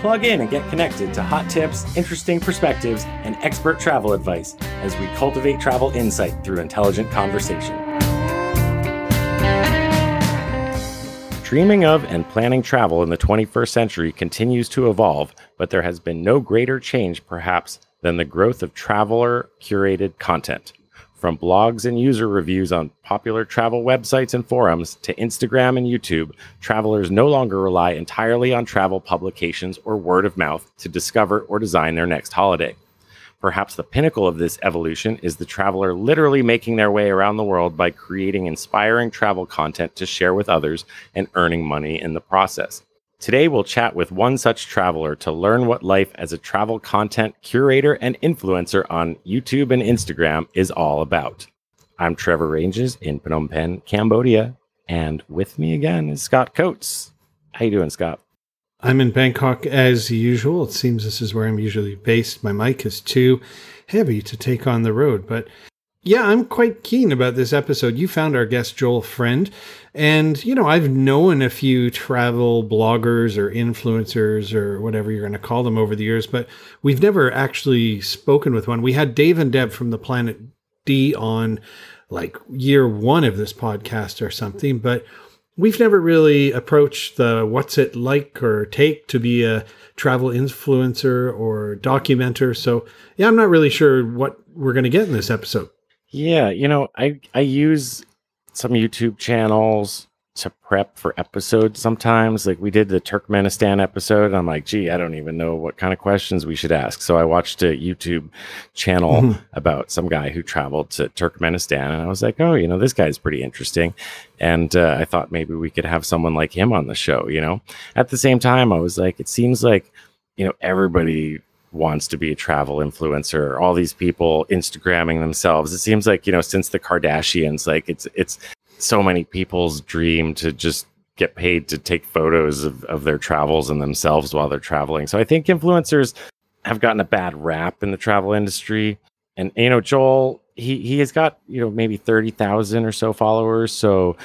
Plug in and get connected to hot tips, interesting perspectives, and expert travel advice as we cultivate travel insight through intelligent conversation. Dreaming of and planning travel in the 21st century continues to evolve, but there has been no greater change, perhaps, than the growth of traveler curated content. From blogs and user reviews on popular travel websites and forums to Instagram and YouTube, travelers no longer rely entirely on travel publications or word of mouth to discover or design their next holiday. Perhaps the pinnacle of this evolution is the traveler literally making their way around the world by creating inspiring travel content to share with others and earning money in the process. Today, we'll chat with one such traveler to learn what life as a travel content curator and influencer on YouTube and Instagram is all about. I'm Trevor Ranges in Phnom Penh, Cambodia, and with me again is Scott Coates. How you doing, Scott? I'm in Bangkok as usual. It seems this is where I'm usually based. My mic is too heavy to take on the road, but yeah, I'm quite keen about this episode. You found our guest Joel Friend, and you know, I've known a few travel bloggers or influencers or whatever you're going to call them over the years, but we've never actually spoken with one. We had Dave and Deb from the Planet D on like year one of this podcast or something, but we've never really approached the what's it like or take to be a travel influencer or documenter. So, yeah, I'm not really sure what we're going to get in this episode. Yeah, you know, I I use some YouTube channels to prep for episodes sometimes. Like we did the Turkmenistan episode. I'm like, gee, I don't even know what kind of questions we should ask. So I watched a YouTube channel mm-hmm. about some guy who traveled to Turkmenistan. And I was like, oh, you know, this guy's pretty interesting. And uh, I thought maybe we could have someone like him on the show, you know? At the same time, I was like, it seems like, you know, everybody wants to be a travel influencer all these people instagramming themselves. It seems like you know since the kardashians like it's it's so many people's dream to just get paid to take photos of, of their travels and themselves while they're traveling. So i think influencers have gotten a bad rap in the travel industry. And you know joel he he has got you know maybe 30,000 or so followers. So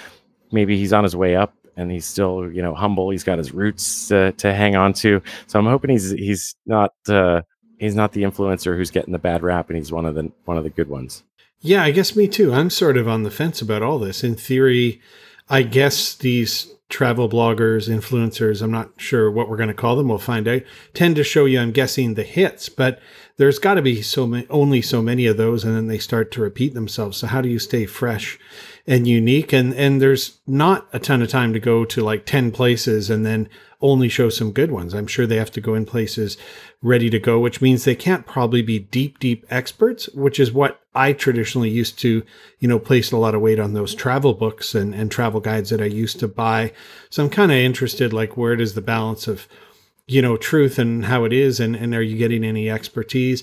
maybe he's on his way up and he's still you know humble. He's got his roots uh, to hang on to. So I'm hoping he's he's not uh, he's not the influencer who's getting the bad rap, and he's one of the one of the good ones. Yeah, I guess me too. I'm sort of on the fence about all this. In theory, I guess these travel bloggers, influencers, I'm not sure what we're going to call them. We'll find out. Tend to show you, I'm guessing, the hits, but there's got to be so many, only so many of those, and then they start to repeat themselves. So how do you stay fresh and unique? And and there's not a ton of time to go to like ten places and then only show some good ones. I'm sure they have to go in places ready to go, which means they can't probably be deep, deep experts, which is what I traditionally used to, you know, place a lot of weight on those travel books and, and travel guides that I used to buy. So I'm kind of interested, like, where does the balance of you know, truth and how it is, and, and are you getting any expertise?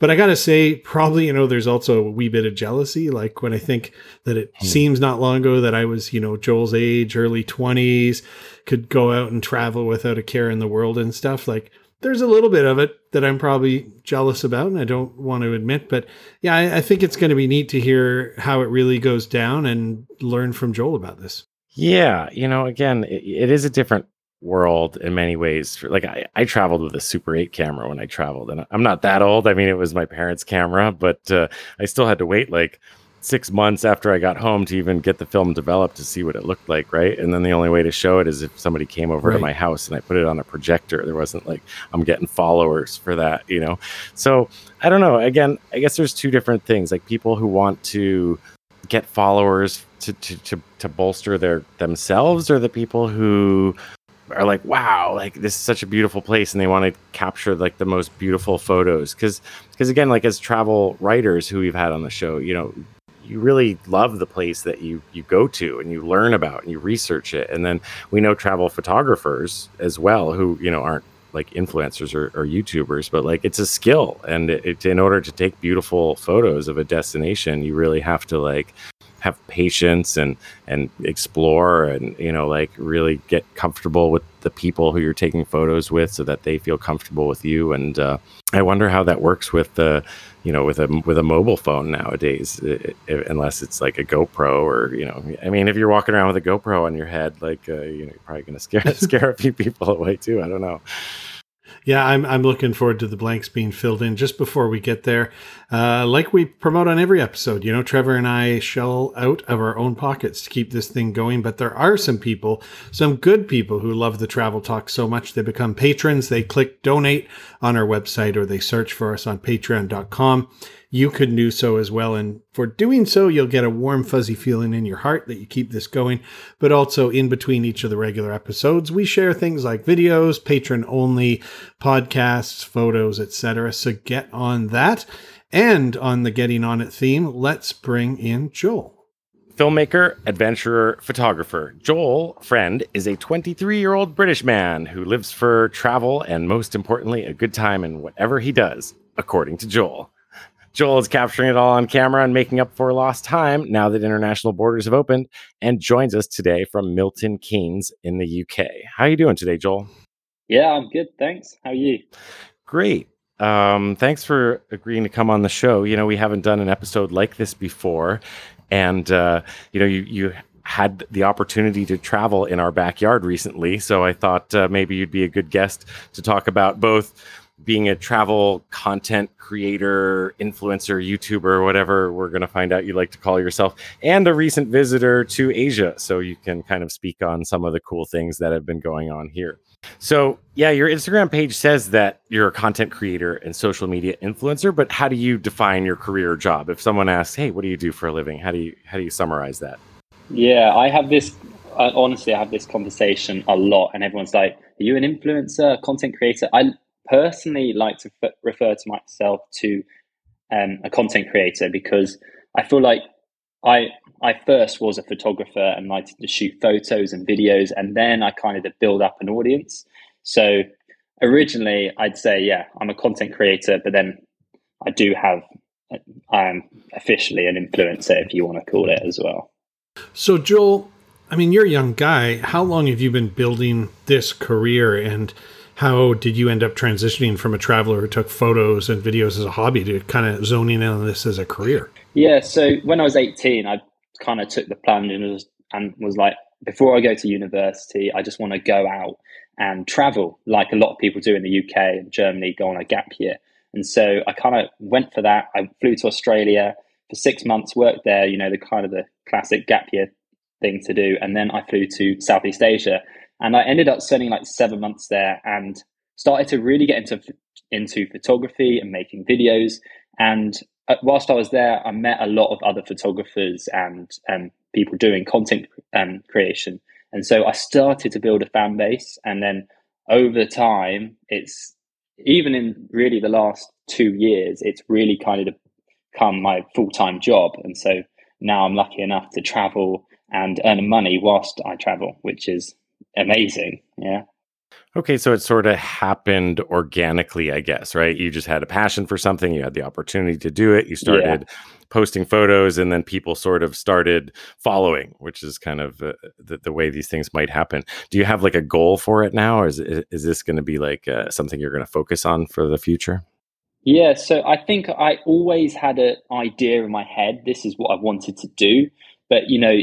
But I gotta say, probably, you know, there's also a wee bit of jealousy. Like when I think that it hmm. seems not long ago that I was, you know, Joel's age, early 20s, could go out and travel without a care in the world and stuff. Like there's a little bit of it that I'm probably jealous about and I don't want to admit. But yeah, I, I think it's going to be neat to hear how it really goes down and learn from Joel about this. Yeah. You know, again, it, it is a different world in many ways. Like I, I traveled with a Super 8 camera when I traveled, and I'm not that old. I mean, it was my parents' camera, but uh, I still had to wait like six months after I got home to even get the film developed to see what it looked like, right? And then the only way to show it is if somebody came over right. to my house and I put it on a projector. There wasn't like I'm getting followers for that, you know. So I don't know. Again, I guess there's two different things. Like people who want to get followers to to to, to bolster their themselves, or the people who are like, wow, like this is such a beautiful place, and they want to capture like the most beautiful photos. Because, because again, like as travel writers who we've had on the show, you know, you really love the place that you you go to and you learn about and you research it, and then we know travel photographers as well who you know aren't like influencers or, or YouTubers, but like it's a skill. And it, it, in order to take beautiful photos of a destination, you really have to like have patience and and explore and you know like really get comfortable with the people who you're taking photos with so that they feel comfortable with you. And uh, i wonder how that works with the you know with a with a mobile phone nowadays it, it, unless it's like a gopro or you know i mean if you're walking around with a gopro on your head like uh, you know you're probably going to scare scare a few people away too. I don't know yeah, I'm I'm looking forward to the blanks being filled in just before we get there. Uh, like we promote on every episode, you know, Trevor and I shell out of our own pockets to keep this thing going. But there are some people, some good people who love the travel talk so much they become patrons. They click donate on our website or they search for us on patreon.com you could do so as well. And for doing so, you'll get a warm, fuzzy feeling in your heart that you keep this going. But also, in between each of the regular episodes, we share things like videos, patron only podcasts, photos, etc. So get on that. And on the getting on it theme, let's bring in Joel. Filmmaker, adventurer, photographer, Joel Friend is a 23 year old British man who lives for travel and, most importantly, a good time in whatever he does, according to Joel. Joel is capturing it all on camera and making up for lost time now that international borders have opened and joins us today from Milton Keynes in the UK. How are you doing today, Joel? Yeah, I'm good. Thanks. How are you? Great. Um, thanks for agreeing to come on the show. You know, we haven't done an episode like this before. And, uh, you know, you, you had the opportunity to travel in our backyard recently. So I thought uh, maybe you'd be a good guest to talk about both being a travel content creator, influencer, YouTuber, whatever we're going to find out you like to call yourself, and a recent visitor to Asia. So you can kind of speak on some of the cool things that have been going on here. So, yeah, your Instagram page says that you're a content creator and social media influencer, but how do you define your career job? If someone asks, "Hey, what do you do for a living?" How do you how do you summarize that? Yeah, I have this uh, honestly, I have this conversation a lot, and everyone's like, "Are you an influencer, content creator?" I personally like to f- refer to myself to um, a content creator because I feel like I I first was a photographer and liked to shoot photos and videos, and then I kind of build up an audience. So originally, I'd say, yeah, I'm a content creator, but then I do have I'm officially an influencer, if you want to call it as well. So Joel, I mean, you're a young guy. How long have you been building this career and? How did you end up transitioning from a traveler who took photos and videos as a hobby to kind of zoning in on this as a career? Yeah, so when I was 18, I kind of took the plunge and was, and was like, before I go to university, I just want to go out and travel like a lot of people do in the UK and Germany, go on a gap year. And so I kind of went for that. I flew to Australia for six months, worked there, you know, the kind of the classic gap year thing to do. And then I flew to Southeast Asia and I ended up spending like seven months there and started to really get into into photography and making videos. And uh, whilst I was there, I met a lot of other photographers and um, people doing content um, creation. And so I started to build a fan base. And then over time, it's even in really the last two years, it's really kind of become my full time job. And so now I'm lucky enough to travel and earn money whilst I travel, which is amazing. Yeah. Okay, so it sort of happened organically, I guess, right? You just had a passion for something, you had the opportunity to do it, you started yeah. posting photos, and then people sort of started following, which is kind of uh, the, the, way these things might happen. Do you have like a goal for it now, or is, is this going to be like uh, something you're going to focus on for the future? Yeah, so I think I always had an idea in my head. This is what I wanted to do. But, you know,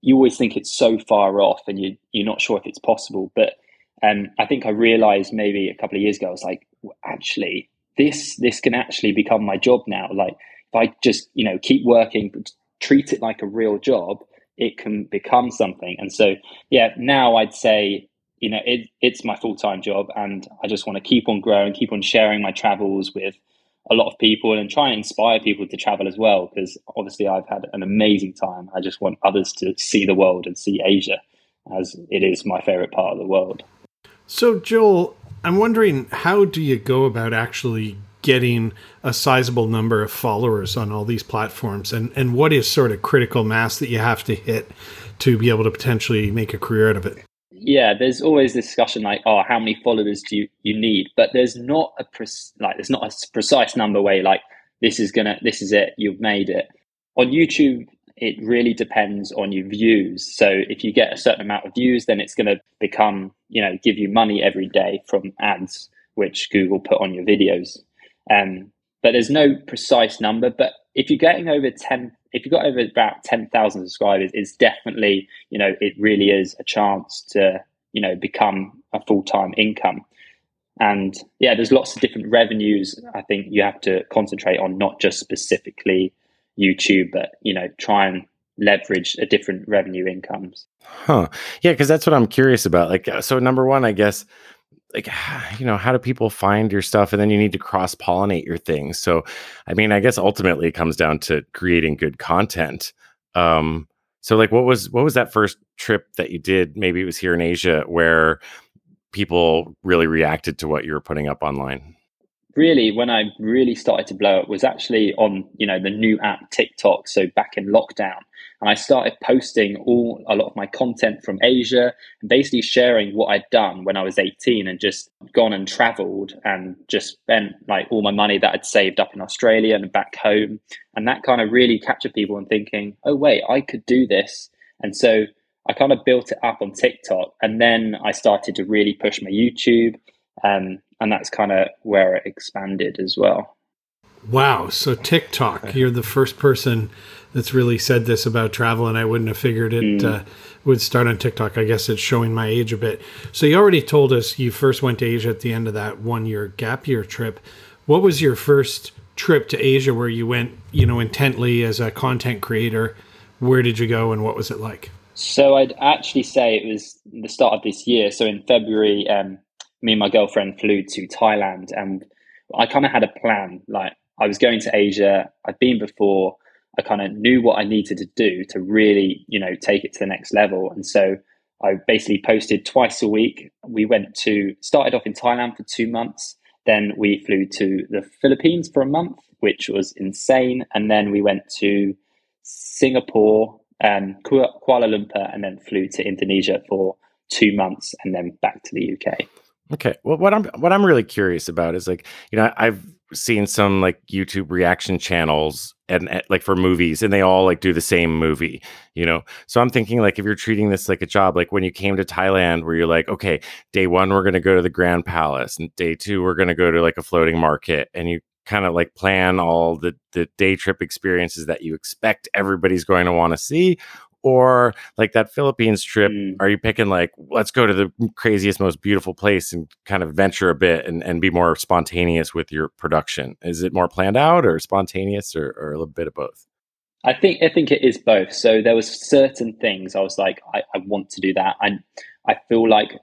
you always think it's so far off and you, you're not sure if it's possible. But um, I think I realized maybe a couple of years ago, I was like, actually, this this can actually become my job now. Like if I just you know keep working, treat it like a real job, it can become something. And so yeah, now I'd say you know it, it's my full time job, and I just want to keep on growing, keep on sharing my travels with a lot of people and try and inspire people to travel as well because obviously I've had an amazing time. I just want others to see the world and see Asia as it is my favorite part of the world. So Joel, I'm wondering how do you go about actually getting a sizable number of followers on all these platforms and and what is sort of critical mass that you have to hit to be able to potentially make a career out of it? Yeah, there's always this discussion like, oh, how many followers do you, you need? But there's not a pre- like there's not a precise number way like this is gonna this is it you've made it on YouTube. It really depends on your views. So if you get a certain amount of views, then it's to become you know give you money every day from ads which Google put on your videos. Um, but there's no precise number. But if you're getting over ten if you've got over about 10,000 subscribers, it's definitely, you know, it really is a chance to, you know, become a full time income. And yeah, there's lots of different revenues. I think you have to concentrate on not just specifically YouTube, but, you know, try and leverage a different revenue incomes. Huh. Yeah, because that's what I'm curious about. Like, uh, so number one, I guess like you know how do people find your stuff? And then you need to cross pollinate your things. So i mean i guess ultimately it comes down to creating good content. Um so like what was what was that first trip that you did? Maybe it was here in asia where people really reacted to what you were putting up online. Really when i really started to blow up was actually on you know the new app tiktok so back in lockdown and I started posting all a lot of my content from Asia and basically sharing what I'd done when I was 18 and just gone and traveled and just spent like all my money that I'd saved up in Australia and back home. And that kind of really captured people and thinking, oh, wait, I could do this. And so I kind of built it up on TikTok and then I started to really push my YouTube. Um, and that's kind of where it expanded as well. Wow. So TikTok, you're the first person that's really said this about travel, and I wouldn't have figured it mm. uh, would start on TikTok. I guess it's showing my age a bit. So you already told us you first went to Asia at the end of that one year gap year trip. What was your first trip to Asia where you went, you know, intently as a content creator? Where did you go and what was it like? So I'd actually say it was the start of this year. So in February, um, me and my girlfriend flew to Thailand and I kind of had a plan. Like I was going to Asia. I'd been before. I kind of knew what I needed to do to really, you know, take it to the next level. And so I basically posted twice a week. We went to started off in Thailand for two months. Then we flew to the Philippines for a month, which was insane. And then we went to Singapore, um, Kuala Lumpur, and then flew to Indonesia for two months, and then back to the UK. Okay. Well, what I'm what I'm really curious about is like you know I've seen some like YouTube reaction channels and, and, like for movies and they all like do the same movie, you know. So I'm thinking like if you're treating this like a job, like when you came to Thailand where you're like, okay, day 1 we're going to go to the Grand Palace and day 2 we're going to go to like a floating market and you kind of like plan all the the day trip experiences that you expect everybody's going to want to see or like that Philippines trip, mm. are you picking like let's go to the craziest, most beautiful place and kind of venture a bit and, and be more spontaneous with your production? Is it more planned out or spontaneous or, or a little bit of both? I think I think it is both. So there was certain things I was like, I, I want to do that. I I feel like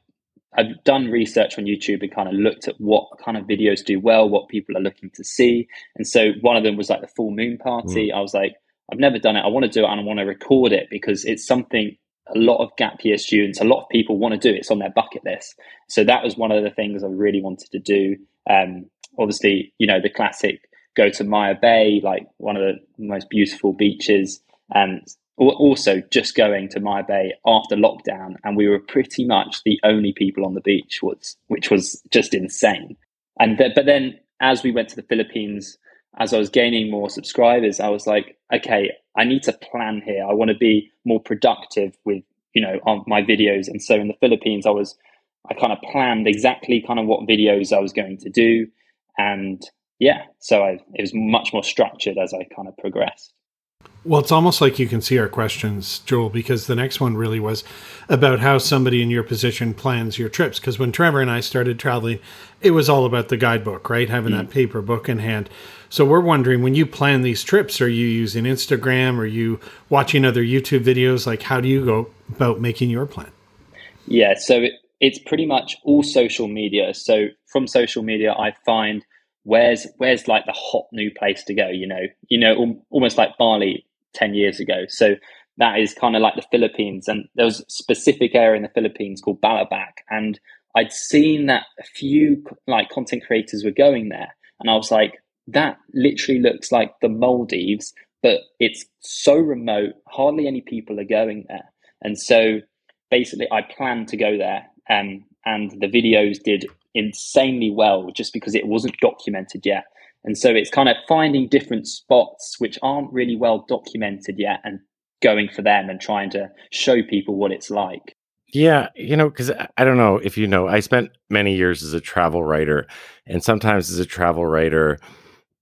I've done research on YouTube and kind of looked at what kind of videos do well, what people are looking to see. And so one of them was like the full moon party. Mm. I was like, I've never done it. I want to do it and I want to record it because it's something a lot of gap year students, a lot of people want to do. It's on their bucket list. So that was one of the things I really wanted to do. Um, obviously, you know, the classic go to Maya Bay, like one of the most beautiful beaches. And also just going to Maya Bay after lockdown. And we were pretty much the only people on the beach, which was just insane. And th- but then as we went to the Philippines, as I was gaining more subscribers, I was like, okay, I need to plan here. I want to be more productive with, you know, on my videos. And so in the Philippines, I was, I kind of planned exactly kind of what videos I was going to do. And yeah, so I, it was much more structured as I kind of progressed. Well, it's almost like you can see our questions, Joel, because the next one really was about how somebody in your position plans your trips. Because when Trevor and I started traveling, it was all about the guidebook, right? Having mm. that paper book in hand. So we're wondering when you plan these trips, are you using Instagram? Are you watching other YouTube videos? Like, how do you go about making your plan? Yeah, so it, it's pretty much all social media. So from social media, I find where's where's like the hot new place to go you know you know almost like bali 10 years ago so that is kind of like the philippines and there was a specific area in the philippines called balabac and i'd seen that a few like content creators were going there and i was like that literally looks like the maldives but it's so remote hardly any people are going there and so basically I planned to go there, um, and the videos did insanely well just because it wasn't documented yet. And so it's kind of finding different spots which aren't really well documented yet and going for them and trying to show people what it's like. Yeah, you know, because I don't know if you know, I spent many years as a travel writer, and sometimes as a travel writer,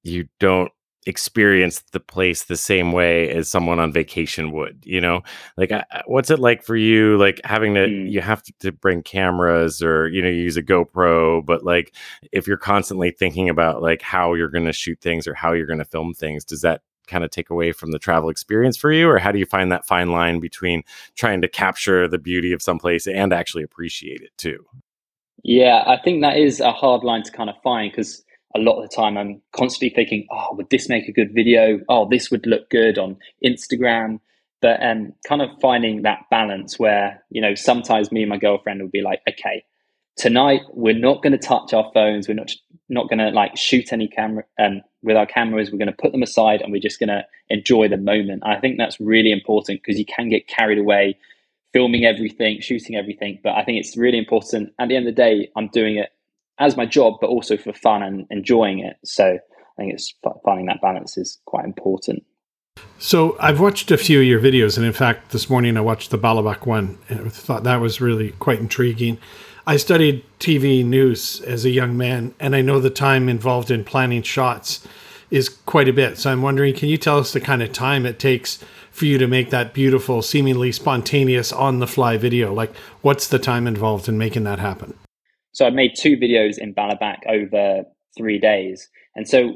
you don't experience the place the same way as someone on vacation would you know? Like what's it like for you like having to mm. you have to, to, bring cameras or you know you use a gopro but like if you're constantly thinking about like how you're going to shoot things or how you're going to film things does that kind of take away from the travel experience for you? Or how do you find that fine line between trying to capture the beauty of some place and actually appreciate it too? Yeah i think that is a hard line to kind of find because a lot of the time I'm constantly thinking, oh, would this make a good video? Oh, this would look good on Instagram. But um, kind of finding that balance where, you know, sometimes me and my girlfriend will be like, okay, tonight we're not going to touch our phones. We're not not going to like shoot any camera um, with our cameras. We're going to put them aside and we're just going to enjoy the moment. I think that's really important because you can get carried away filming everything, shooting everything. But I think it's really important. At the end of the day, I'm doing it as my job, but also for fun and enjoying it. So I think it's finding that balance is quite important. So I've watched a few of your videos, and in fact, this morning I watched the Balabac one, and I thought that was really quite intriguing. I studied TV news as a young man, and I know the time involved in planning shots is quite a bit. So I'm wondering, can you tell us the kind of time it takes for you to make that beautiful, seemingly spontaneous, on the fly video? Like, what's the time involved in making that happen? So I made two videos in Balabac over three days. And so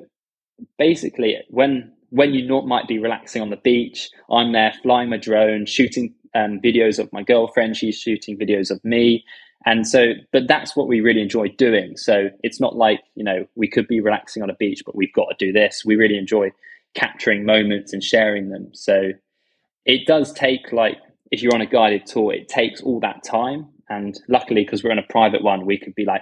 basically, when when you not, might be relaxing on the beach, I'm there flying my drone, shooting um, videos of my girlfriend. She's shooting videos of me. And so, but that's what we really enjoy doing. So it's not like, you know, we could be relaxing on a beach, but we've got to do this. We really enjoy capturing moments and sharing them. So it does take, like, if you're on a guided tour, it takes all that time and luckily, because we're in a private one, we could be like,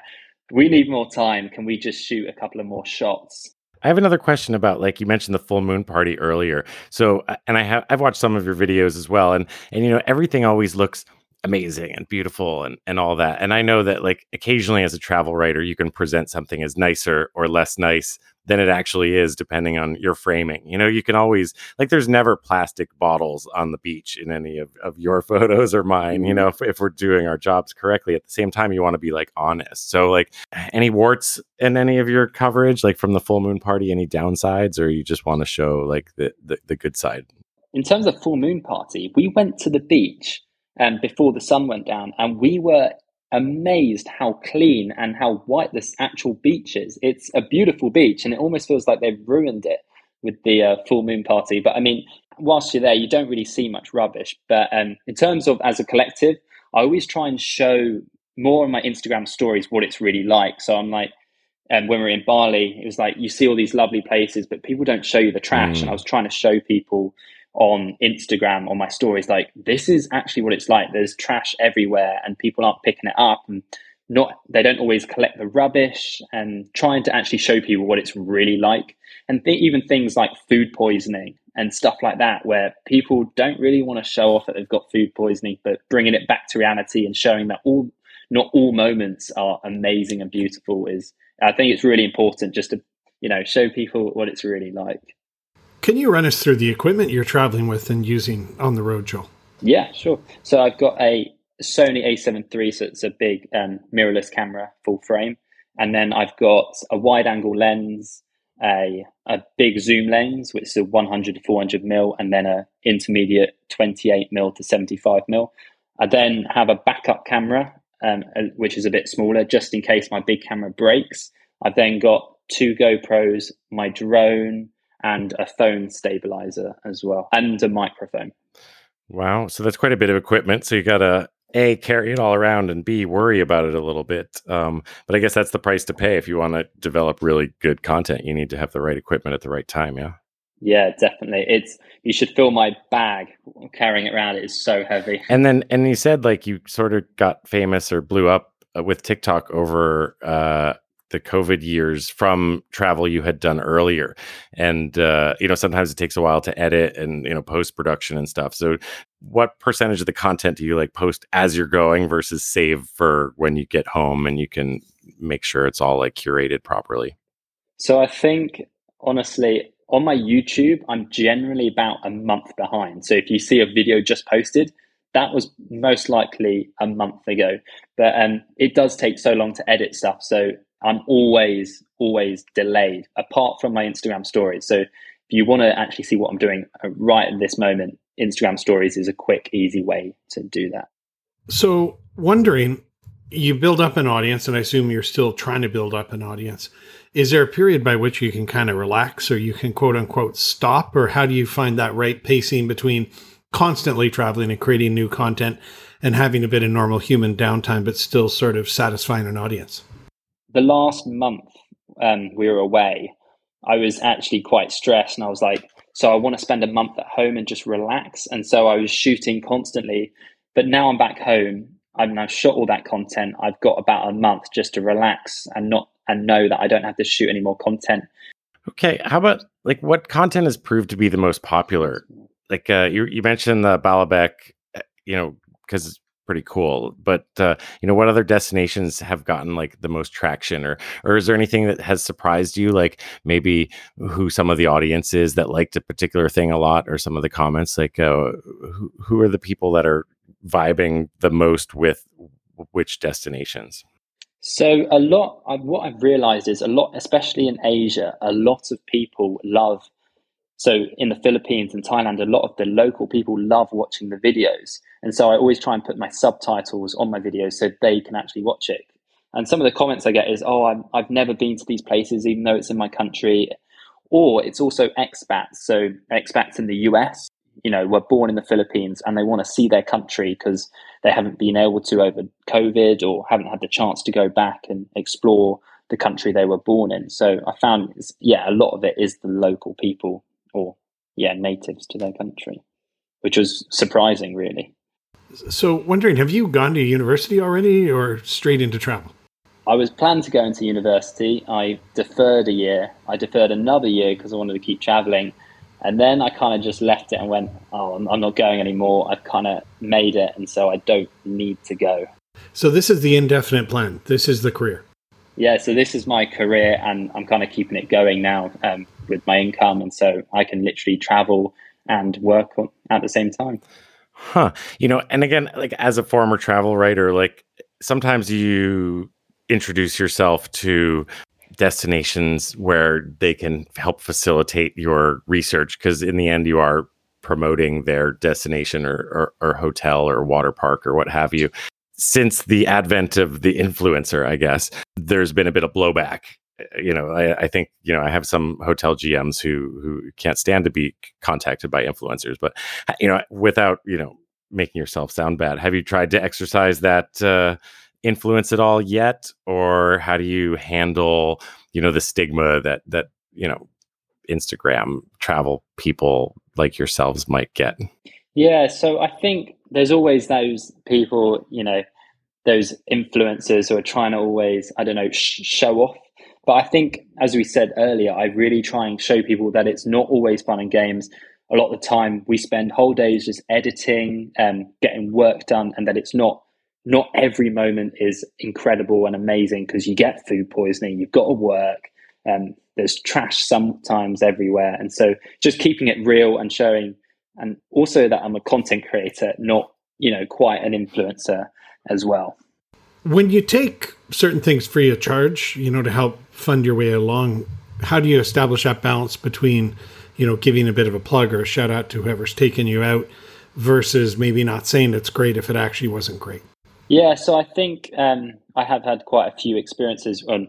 we need more time. Can we just shoot a couple of more shots? I have another question about like you mentioned the full moon party earlier. So uh, and I have I've watched some of your videos as well and and you know everything always looks amazing and beautiful and and all that. And I know that like occasionally as a travel writer you can present something as nicer or less nice than it actually is depending on your framing you know you can always like there's never plastic bottles on the beach in any of, of your photos or mine you mm-hmm. know if, if we're doing our jobs correctly at the same time you want to be like honest so like any warts in any of your coverage like from the full moon party any downsides or you just want to show like the, the, the good side in terms of full moon party we went to the beach um, before the sun went down and we were amazed how clean and how white this actual beach is. It's a beautiful beach, and it almost feels like they've ruined it with the uh, full moon party. But I mean, whilst you're there, you don't really see much rubbish. But um, in terms of as a collective, I always try and show more on my Instagram stories what it's really like. So I'm like, and um, when we are in Bali, it was like you see all these lovely places, but people don't show you the trash. Mm. And I was trying to show people on Instagram on my stories like this is actually what it's like. There's trash everywhere and people aren't picking it up and not they don't always collect the rubbish and trying to actually show people what it's really like and th- even things like food poisoning and stuff like that where people don't really want to show off that they've got food poisoning but bringing it back to reality and showing that all not all moments are amazing and beautiful is i think it's really important just to you know show people what it's really like can you run us through the equipment you're traveling with and using on the road, Joel? Yeah, sure. So I've got a Sony a7 III, so it's a big um, mirrorless camera, full frame, and then I've got a wide angle lens, a a big zoom lens, which is a 100 to 400 mil, and then a intermediate 28 mil to 75 mil. I then have a backup camera, um, which is a bit smaller, just in case my big camera breaks. I've then got two GoPros, my drone, and a phone stabilizer as well, and a microphone. Wow. So that's quite a bit of equipment. So you got to a carry it all around and b worry about it a little bit um, but i guess that's the price to pay if you want to develop really good content you need to have the right equipment at the right time yeah yeah definitely it's you should fill my bag carrying it around it is so heavy and then and you said like you sort of got famous or blew up uh, with tiktok over uh, the COVID years from travel you had done earlier. And, uh, you know, sometimes it takes a while to edit and, you know, post production and stuff. So, what percentage of the content do you like post as you're going versus save for when you get home and you can make sure it's all like curated properly? So, I think honestly, on my YouTube, I'm generally about a month behind. So, if you see a video just posted, that was most likely a month ago. But um, it does take so long to edit stuff. So I'm always, always delayed, apart from my Instagram stories. So if you want to actually see what I'm doing uh, right at this moment, Instagram stories is a quick, easy way to do that. So, wondering, you build up an audience, and I assume you're still trying to build up an audience. Is there a period by which you can kind of relax or you can quote unquote stop? Or how do you find that right pacing between constantly traveling and creating new content and having a bit of normal human downtime, but still sort of satisfying an audience? The last month um, we were away, I was actually quite stressed, and I was like, so I want to spend a month at home and just relax. And so I was shooting constantly. But now I'm back home. I've shot all that content. I've got about a month just to relax and not and know that I don't have to shoot any more content. Okay, how about like what content has proved to be the most popular? Like uh, you you mentioned the Balabac, uh, you know, because pretty cool. But uh, you know, what other destinations have gotten like the most traction, or or is there anything that has surprised you? Like maybe who some of the audience is that liked a particular thing a lot, or some of the comments. Like uh, who who are the people that are vibing the most with which destinations? So a lot. What I've realized is a lot, especially in Asia, a lot of people love. So in the Philippines and Thailand, a lot of the local people love watching the videos and so I always try and put my subtitles on my videos so they can actually watch it. And some of the comments I get is, oh, I'm, I've never been to these places, even though it's in my country. Or it's also expats. So expats in the US, you know, were born in the Philippines and they want to see their country because they haven't been able to over COVID or haven't had the chance to go back and explore the country they were born in. So I found, yeah, a lot of it is the local people or, yeah, natives to their country, which was surprising, really. So, wondering, have you gone to university already or straight into travel? I was planning to go into university. I deferred a year. I deferred another year because I wanted to keep traveling. And then I kind of just left it and went, oh, I'm, I'm not going anymore. I've kind of made it. And so I don't need to go. So, this is the indefinite plan. This is the career. Yeah. So, this is my career. And I'm kind of keeping it going now um, with my income. And so I can literally travel and work at the same time. Huh. You know, and again, like as a former travel writer, like sometimes you introduce yourself to destinations where they can help facilitate your research because in the end you are promoting their destination or, or, or, hotel or water park or what have you since the advent of the influencer i guess there's been a bit of blowback you know I, I, think you know i have some hotel gms who who can't stand to be contacted by influencers but you know without you know making yourself sound bad have you tried to exercise that uh, influence at all yet? Or how do you handle you know the stigma that that you know instagram travel people like yourselves might get? Yeah so i think there's always those people you know those influencers who are trying to always i don't know sh- show off but I think, as we said earlier, I really try and show people that it's not always fun and games. A lot of the time, we spend whole days just editing and getting work done, and that it's not not every moment is incredible and amazing because you get food poisoning, you've got to work, and there's trash sometimes everywhere, and so just keeping it real and showing, and also that I'm a content creator, not you know quite an influencer as well. When you take certain things free of charge, you know, to help fund your way along, how do you establish that balance between, you know, giving a bit of a plug or a shout out to whoever's taking you out versus maybe not saying it's great if it actually wasn't great? Yeah, so I think um, I have had quite a few experiences on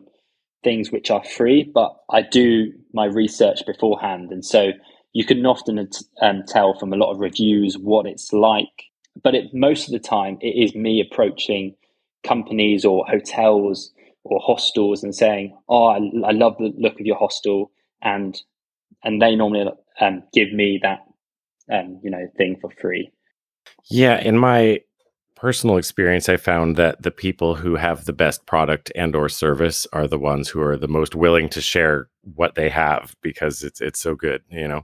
things which are free, but I do my research beforehand. And so you can often um, tell from a lot of reviews what it's like. But it, most of the time, it is me approaching companies or hotels or hostels and saying, "Oh, I, I love the look of your hostel," and and they normally um, give me that um, you know thing for free. Yeah, in my personal experience, I found that the people who have the best product and or service are the ones who are the most willing to share what they have because it's it's so good, you know.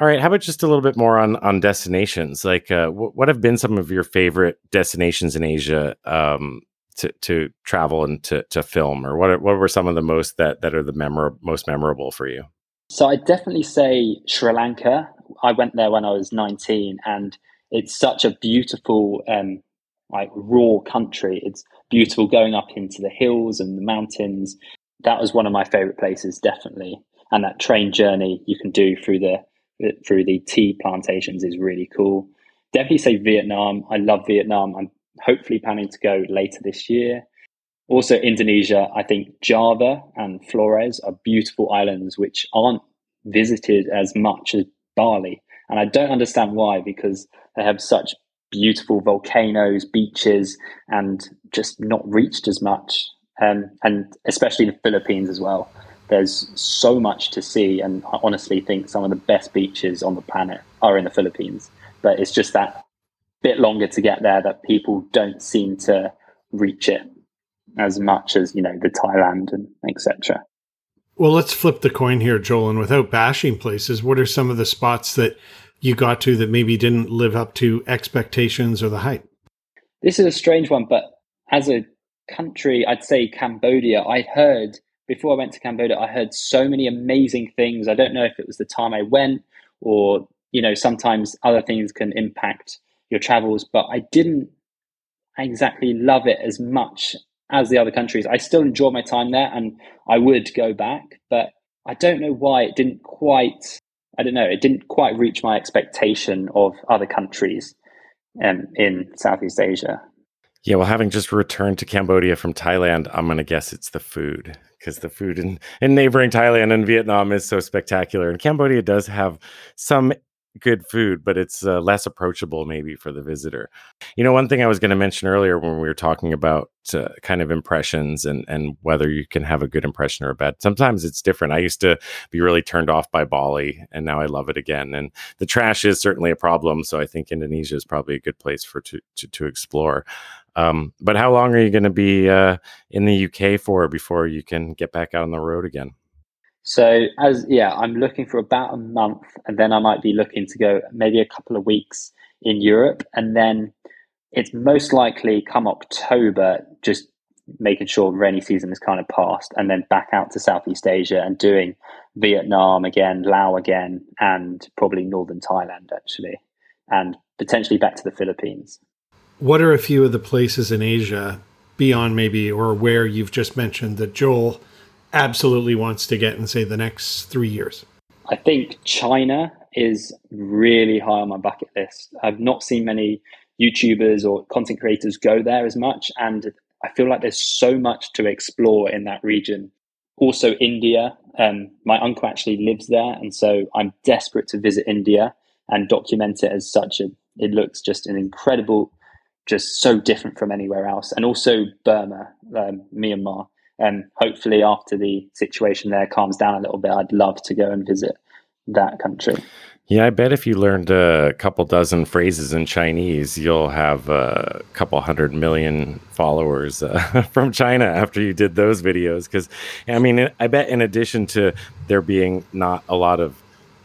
All right, how about just a little bit more on on destinations? Like, uh, w- what have been some of your favorite destinations in Asia um, to to travel and to to film, or what are, what were some of the most that that are the memor- most memorable for you? So I definitely say Sri Lanka. I went there when I was 19, and it's such a beautiful, um, like raw country. It's beautiful going up into the hills and the mountains. That was one of my favorite places, definitely. And that train journey you can do through the through the tea plantations is really cool. Definitely say Vietnam. I love Vietnam. I'm hopefully planning to go later this year. Also, Indonesia, I think Java and Flores are beautiful islands which aren't visited as much as Bali. And I don't understand why, because they have such beautiful volcanoes, beaches, and just not reached as much. Um, and especially the Philippines as well. There's so much to see, and I honestly think some of the best beaches on the planet are in the Philippines. But it's just that bit longer to get there that people don't seem to reach it as much as you know the Thailand and etc. Well, let's flip the coin here, Joel. And without bashing places, what are some of the spots that you got to that maybe didn't live up to expectations or the hype? This is a strange one, but as a country, I'd say Cambodia. I heard before I went to Cambodia, I heard so many amazing things. I don't know if it was the time I went or, you know, sometimes other things can impact your travels, but I didn't exactly love it as much as the other countries. I still enjoy my time there and I would go back, but I don't know why it didn't quite, I don't know, it didn't quite reach my expectation of other countries um, in Southeast Asia. Yeah, well, having just returned to Cambodia from Thailand, I'm going to guess it's the food because the food in, in neighboring Thailand and Vietnam is so spectacular. And Cambodia does have some good food, but it's uh, less approachable maybe for the visitor. You know, one thing I was going to mention earlier when we were talking about uh, kind of impressions and and whether you can have a good impression or a bad. Sometimes it's different. I used to be really turned off by Bali, and now I love it again. And the trash is certainly a problem, so I think Indonesia is probably a good place for to to, to explore. Um, but how long are you going to be uh, in the UK for before you can get back out on the road again? So as yeah, I'm looking for about a month, and then I might be looking to go maybe a couple of weeks in Europe, and then it's most likely come October, just making sure rainy season is kind of past, and then back out to Southeast Asia and doing Vietnam again, Laos again, and probably northern Thailand actually, and potentially back to the Philippines. What are a few of the places in Asia beyond maybe or where you've just mentioned that Joel absolutely wants to get in, say, the next three years? I think China is really high on my bucket list. I've not seen many YouTubers or content creators go there as much, and I feel like there's so much to explore in that region. Also, India. Um, my uncle actually lives there, and so I'm desperate to visit India and document it as such. A, it looks just an incredible, just so different from anywhere else. And also Burma, um, Myanmar and hopefully after the situation there calms down a little bit i'd love to go and visit that country. Yeah i bet if you learned a couple dozen phrases in chinese you'll have a couple hundred million followers uh, from china after you did those videos. Because i mean i bet in addition to there being not a lot of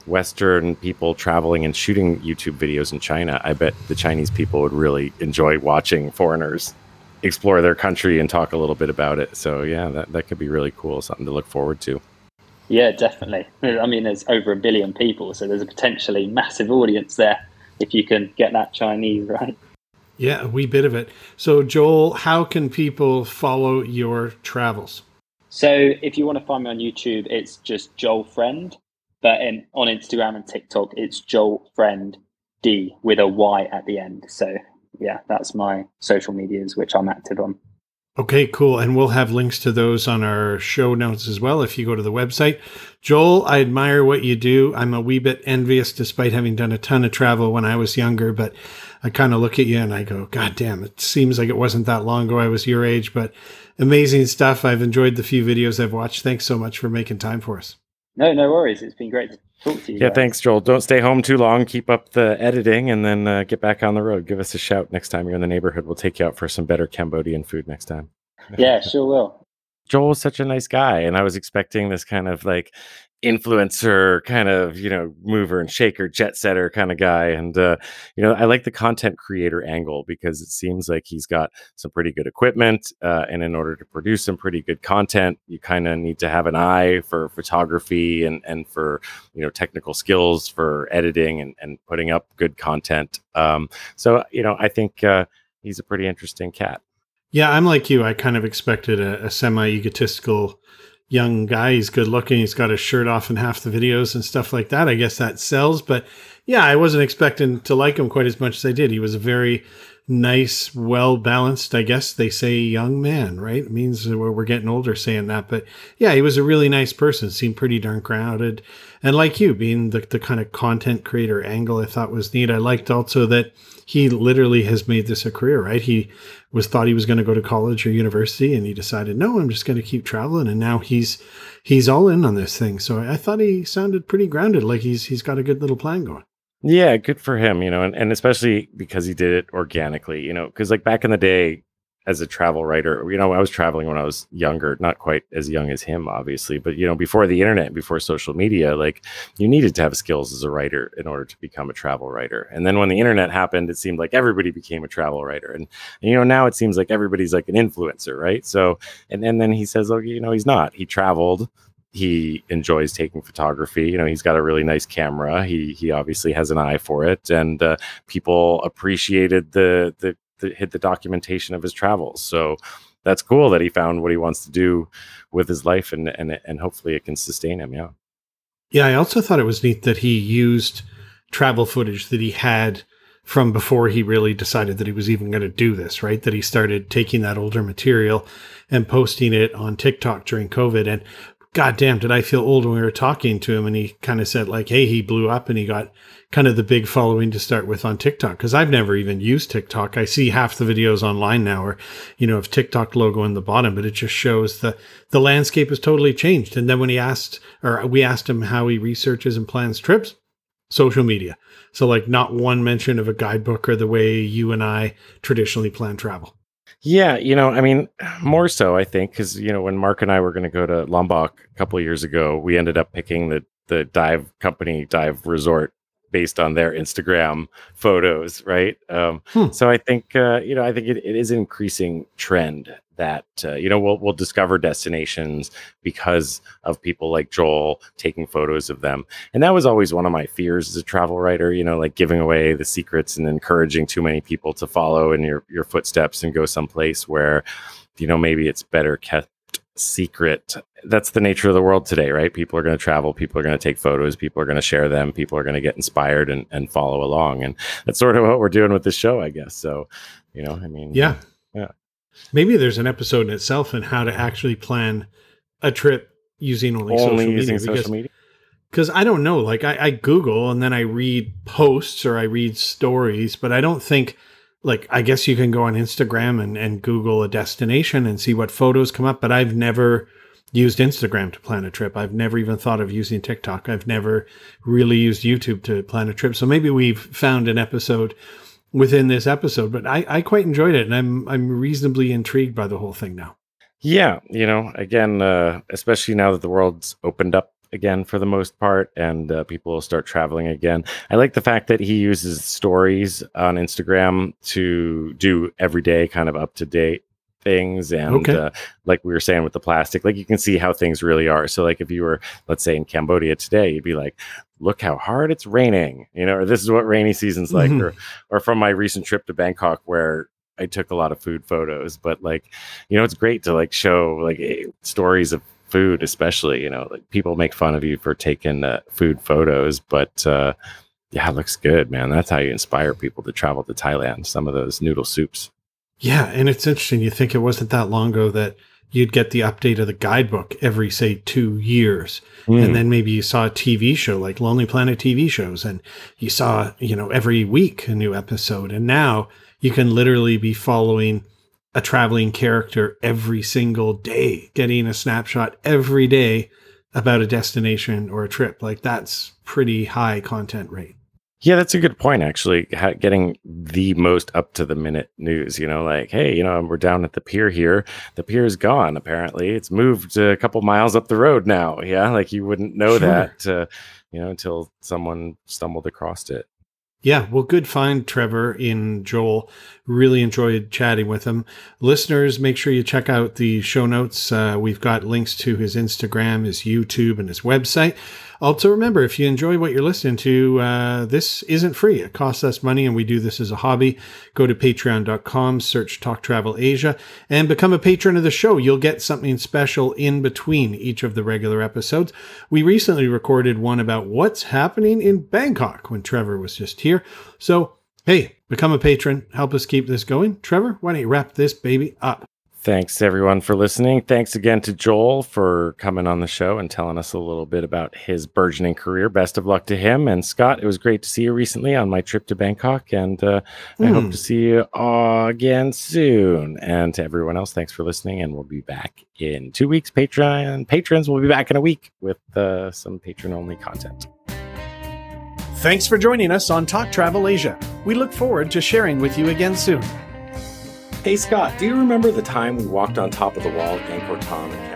Western people traveling and shooting YouTube videos in China, I bet the Chinese people would really enjoy watching foreigners explore their country and talk a little bit about it. So yeah, that, that could be really cool, something to look forward to. Yeah, definitely. I mean, there's over a billion people, so there's a potentially massive audience there if you can get that Chinese right. Yeah, a wee bit of it. So, Joel, how can people follow your travels? So, if you want to find me on YouTube, it's just Joel Friend. But in, on Instagram and TikTok, it's Joel Friend D with a Y at the end. So yeah, that's my social medias, which I'm active on. Okay, cool. And we'll have links to those on our show notes as well if you go to the website. Joel, I admire what you do. I'm a wee bit envious despite having done a ton of travel when I was younger, but I kind of look at you and I go, God damn, it seems like it wasn't that long ago I was your age, but amazing stuff. I've enjoyed the few videos I've watched. Thanks so much for making time for us. No, no worries. It's been great to talk to you. Yeah, guys. thanks, Joel. Don't stay home too long. Keep up the editing and then uh, get back on the road. Give us a shout next time you're in the neighborhood. We'll take you out for some better Cambodian food next time. Yeah, sure will. Joel was such a nice guy, and I was expecting this kind of like influencer kind of you know mover and shaker jet setter kind of guy and uh you know i like the content creator angle because it seems like he's got some pretty good equipment uh, and in order to produce some pretty good content you kind of need to have an eye for photography and and for you know technical skills for editing and, and putting up good content um so you know i think uh he's a pretty interesting cat Yeah, I'm like you. I kind of expected a, a semi egotistical young guy. He's good looking. He's got his shirt off in half the videos and stuff like that. I guess that sells. But yeah, I wasn't expecting to like him quite as much as I did. He was a very nice, well balanced, I guess they say young man, right? It means we're, getting older saying that. But yeah, he was a really nice person, seemed pretty darn grounded. And like you, being the, the kind of content creator angle I thought was neat. I liked also that he literally has made this a career, right? He was thought he was going to go to college or university and he decided, no, I'm just going to keep traveling. And now he's, he's all in on this thing. So I thought he sounded pretty grounded. Like he's, he's got a good little plan going. Yeah, good for him, you know, and, and especially because he did it organically, you know, because like back in the day as a travel writer, you know, I was traveling when I was younger, not quite as young as him, obviously, but you know, before the internet, before social media, like you needed to have skills as a writer in order to become a travel writer. And then when the internet happened, it seemed like everybody became a travel writer. And, and you know, now it seems like everybody's like an influencer, right? So, and, and then he says, oh, you know, he's not. He traveled he enjoys taking photography. You know, he's got a really nice camera. He he obviously has an eye for it, and uh, people appreciated the, the the the documentation of his travels. So that's cool that he found what he wants to do with his life, and and and hopefully it can sustain him. Yeah. Yeah, I also thought it was neat that he used travel footage that he had from before he really decided that he was even going to do this, right? That he started taking that older material and posting it on TikTok during COVID. And God damn, did I feel old when we were talking to him and he kind of said, like, hey, he blew up and he got kind of the big following to start with on TikTok. Cause I've never even used TikTok. I see half the videos online now or, you know, of TikTok logo in the bottom, but it just shows the, the landscape has totally changed. And then when he asked, or we asked him how he researches and plans trips, social media. So, like, not one mention of a guidebook or the way you and I traditionally plan travel. Yeah, you know, I mean, more so, I think, because you know, when Mark and I were going to go to Lombok a couple years ago, we ended up picking the the dive company dive resort based on their Instagram photos, right? Um, Hmm. So I think uh, you know, I think it, it is an increasing trend that uh, you know we'll we'll discover destinations because of people like Joel taking photos of them, and that was always one of my fears as a travel writer. You know, like giving away the secrets and encouraging too many people to follow in your your footsteps and go someplace where you know maybe it's better kept secret that's the nature of the world today right people are going to travel people are going to take photos people are going to share them people are going to get inspired and, and follow along and that's sort of what we're doing with this show i guess so you know i mean Yeah. Yeah. Maybe there's an episode in itself on how to actually plan a trip using only, only social using media. Because social media because I don't know, like I, I Google and then I read posts or I read stories, but I don't think like I guess you can go on Instagram and, and Google a destination and see what photos come up, but I've never used Instagram to plan a trip. I've never even thought of using TikTok. I've never really used YouTube to plan a trip. So maybe we've found an episode within this episode, but I, I quite enjoyed it and I'm I'm reasonably intrigued by the whole thing now. yeah you know again uh, especially now that the world's opened up again for the most part and uh, people will start traveling again i like the fact that he uses stories on instagram to do everyday kind of up to date things and Okay. uh, like we were saying with the plastic like you can see how things really are so like if you were let's say in cambodia today you'd be like look how hard it's raining you know or this is what rainy season's like Mhm. or or from my recent trip to bangkok where i took a lot of food photos but like you know it's great to like show like eh, stories of food especially you know like people make fun of you for taking uh, food photos but uh yeah it looks good man that's how you inspire people to travel to thailand some of those noodle soups Yeah, and it's interesting. You think it wasn't that long ago that you'd get the update of the guidebook every, say, two years. Hmm. And then maybe you saw a TV show like Lonely Planet TV shows, and you saw, you know, every week a new episode. And now you can literally be following a traveling character every single day, getting a snapshot every day about a destination or a trip. Like that's pretty high content rate. Yeah, that's a good point. Actually, ha- getting the most up to the minute news. You know, like, hey, you know, we're down at the pier here. The pier is gone. Apparently, it's moved a couple miles up the road now. Yeah, like you wouldn't know Sure. that, uh, you know, until someone stumbled across it. Yeah, well, good find, Trevor, in Joel. Really enjoyed chatting with him. Listeners, make sure you check out the show notes. Uh, we've got links to his Instagram, his YouTube, and his website. Also, remember, if you enjoy what you're listening to, uh, this isn't free. It costs us money, and we do this as a hobby. Go to patreon.com, search Talk Travel Asia, and become a patron of the show. You'll get something special in between each of the regular episodes. We recently recorded one about what's happening in Bangkok when Trevor was just here. So, hey, become a patron. Help us keep this going. Trevor, why don't you wrap this baby up? Thanks everyone for listening. Thanks again to Joel for coming on the show and telling us a little bit about his burgeoning career. Best of luck to him. And Scott, it was great to see you recently on my trip to Bangkok. And uh, I Hmm. hope to see you again soon. And to everyone else, thanks for listening. And we'll be back in two weeks. Patreon patrons will be back in a week with uh, some patron only content. Thanks for joining us on Talk Travel Asia. We look forward to sharing with you again soon. Hey Scott, do you remember the time we walked on top of the wall at Angkor Thom in